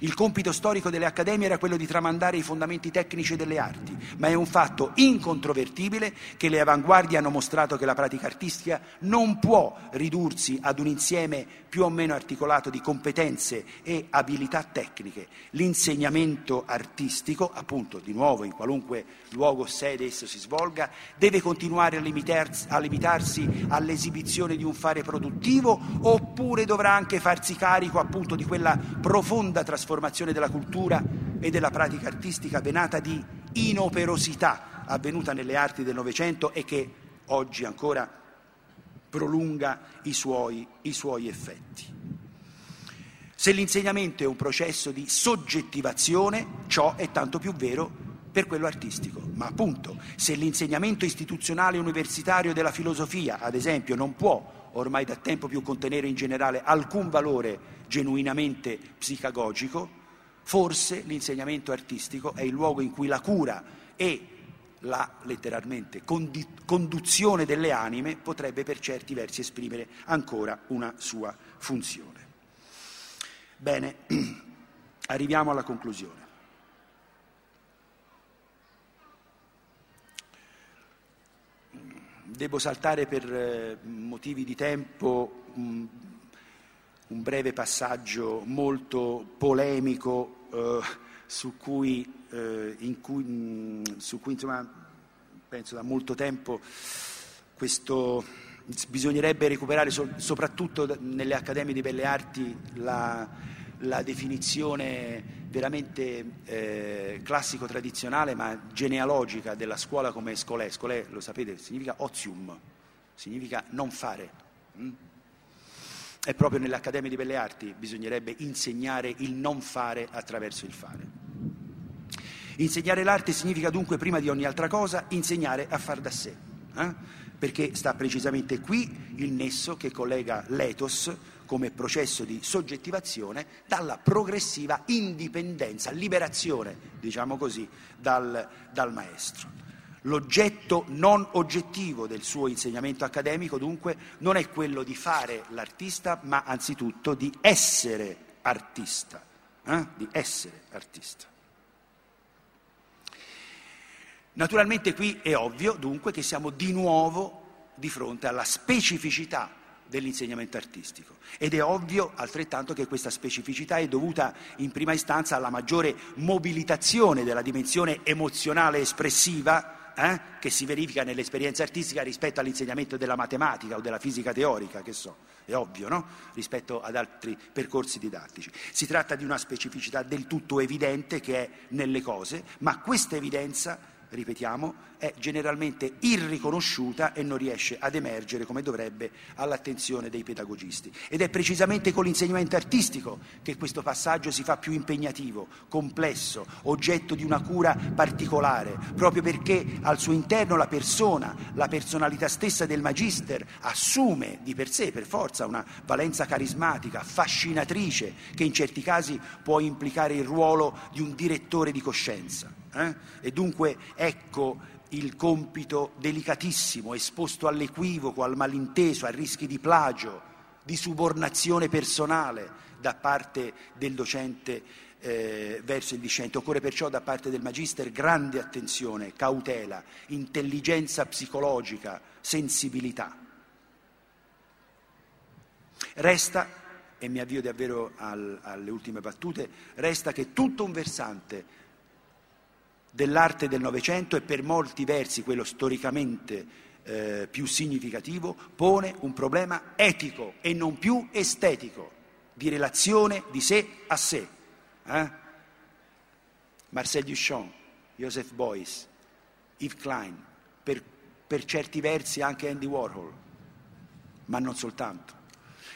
Il compito storico delle accademie era quello di tramandare i fondamenti tecnici delle arti, ma è un fatto incontrovertibile che le avanguardie hanno mostrato che la pratica artistica non può ridursi ad un insieme più o meno articolato di competenze e abilità tecniche. L'insegnamento artistico, appunto, di nuovo, in qualunque luogo sede esso si svolga, deve continuare a limitarsi, all'esibizione di un fare produttivo oppure dovrà anche farsi carico, appunto, di quella profonda trasformazione della cultura e della pratica artistica venata di inoperosità avvenuta nelle arti del Novecento e che oggi ancora prolunga i suoi, i suoi effetti. Se l'insegnamento è un processo di soggettivazione, ciò è tanto più vero per quello artistico. Ma appunto, se l'insegnamento istituzionale universitario della filosofia, ad esempio, non può ormai da tempo più contenere in generale alcun valore genuinamente psicagogico, forse l'insegnamento artistico è il luogo in cui la cura e la letteralmente conduzione delle anime potrebbe per certi versi esprimere ancora una sua funzione. Bene, arriviamo alla conclusione. Devo saltare per eh, motivi di tempo un, un breve passaggio molto polemico eh, su cui, eh, cui, mh, su cui insomma, penso da molto tempo questo, bisognerebbe recuperare so, soprattutto nelle accademie di belle arti la, la definizione veramente eh, classico-tradizionale ma genealogica della scuola come scolè. Scolè, lo sapete, significa ozium, significa non fare. Mm? E proprio nelle accademie di belle arti bisognerebbe insegnare il non fare attraverso il fare. Insegnare l'arte significa dunque, prima di ogni altra cosa, insegnare a far da sé, eh? perché sta precisamente qui il nesso che collega l'ethos come processo di soggettivazione dalla progressiva indipendenza, liberazione, diciamo così, dal, dal maestro. L'oggetto non oggettivo del suo insegnamento accademico, dunque, non è quello di fare l'artista, ma anzitutto di essere artista. Eh? Di essere artista. Naturalmente qui è ovvio, dunque, che siamo di nuovo di fronte alla specificità dell'insegnamento artistico. Ed è ovvio altrettanto che questa specificità è dovuta in prima istanza alla maggiore mobilitazione della dimensione emozionale espressiva eh, che si verifica nell'esperienza artistica rispetto all'insegnamento della matematica o della fisica teorica, che so, è ovvio, no? Rispetto ad altri percorsi didattici. Si tratta di una specificità del tutto evidente che è nelle cose, ma questa evidenza ripetiamo, è generalmente irriconosciuta e non riesce ad emergere come dovrebbe all'attenzione dei pedagogisti. Ed è precisamente con l'insegnamento artistico che questo passaggio si fa più impegnativo, complesso, oggetto di una cura particolare, proprio perché al suo interno la persona, la personalità stessa del magister assume di per sé, per forza, una valenza carismatica, fascinatrice, che in certi casi può implicare il ruolo di un direttore di coscienza. Eh? E dunque ecco il compito delicatissimo, esposto all'equivoco, al malinteso, a rischi di plagio, di subornazione personale da parte del docente eh, verso il discente. Occorre perciò da parte del Magister grande attenzione, cautela, intelligenza psicologica, sensibilità. Resta, e mi avvio davvero al, alle ultime battute, resta che tutto un versante dell'arte del Novecento e per molti versi quello storicamente eh, più significativo, pone un problema etico e non più estetico, di relazione di sé a sé. Eh? Marcel Duchamp, Joseph Beuys, Yves Klein, per, per certi versi anche Andy Warhol, ma non soltanto.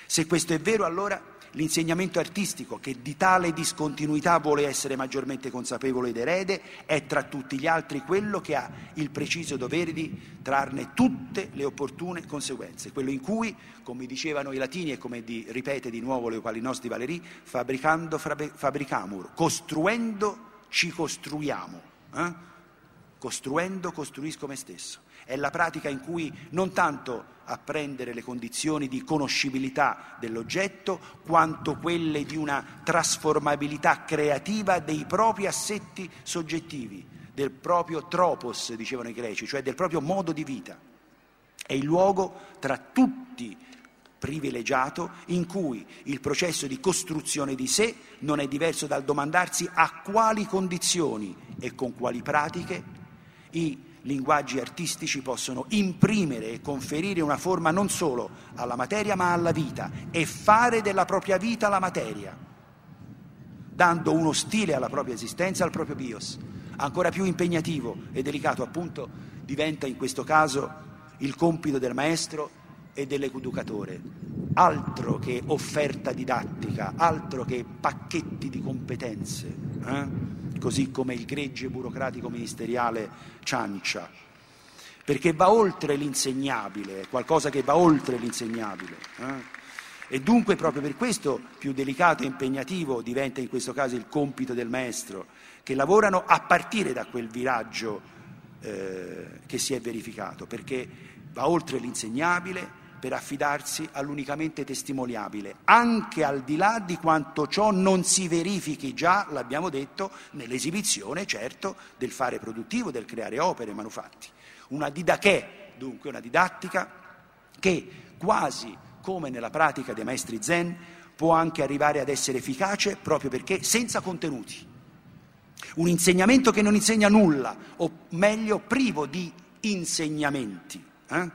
Se questo è vero, allora L'insegnamento artistico, che di tale discontinuità vuole essere maggiormente consapevole ed erede, è tra tutti gli altri quello che ha il preciso dovere di trarne tutte le opportune conseguenze, quello in cui, come dicevano i latini e come di, ripete di nuovo Leopalinosti Valeri, fabricando fabricamur, costruendo ci costruiamo. Eh? Costruendo costruisco me stesso. È la pratica in cui non tanto apprendere le condizioni di conoscibilità dell'oggetto, quanto quelle di una trasformabilità creativa dei propri assetti soggettivi, del proprio tropos, dicevano i greci, cioè del proprio modo di vita. È il luogo tra tutti privilegiato in cui il processo di costruzione di sé non è diverso dal domandarsi a quali condizioni e con quali pratiche i linguaggi artistici possono imprimere e conferire una forma non solo alla materia ma alla vita e fare della propria vita la materia, dando uno stile alla propria esistenza, al proprio bios. Ancora più impegnativo e delicato appunto diventa in questo caso il compito del maestro e dell'educatore. Altro che offerta didattica, altro che pacchetti di competenze. Eh? Così come il gregge burocratico ministeriale ciancia, perché va oltre l'insegnabile, è qualcosa che va oltre l'insegnabile. Eh? E dunque proprio per questo più delicato e impegnativo diventa in questo caso il compito del maestro, che lavorano a partire da quel viraggio eh, che si è verificato, perché va oltre l'insegnabile, per affidarsi all'unicamente testimoniabile, anche al di là di quanto ciò non si verifichi già, l'abbiamo detto, nell'esibizione, certo, del fare produttivo, del creare opere, manufatti. Una didaché dunque una didattica che quasi come nella pratica dei maestri zen può anche arrivare ad essere efficace proprio perché senza contenuti. Un insegnamento che non insegna nulla, o meglio privo di insegnamenti. Eh?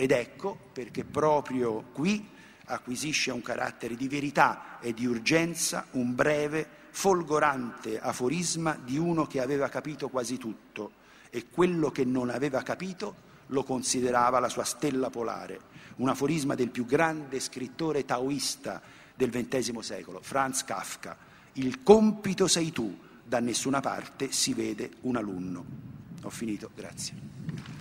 Ed ecco perché proprio qui acquisisce un carattere di verità e di urgenza un breve, folgorante aforisma di uno che aveva capito quasi tutto e quello che non aveva capito lo considerava la sua stella polare, un aforisma del più grande scrittore taoista del XX secolo, Franz Kafka. Il compito sei tu, da nessuna parte si vede un alunno. Ho finito, grazie.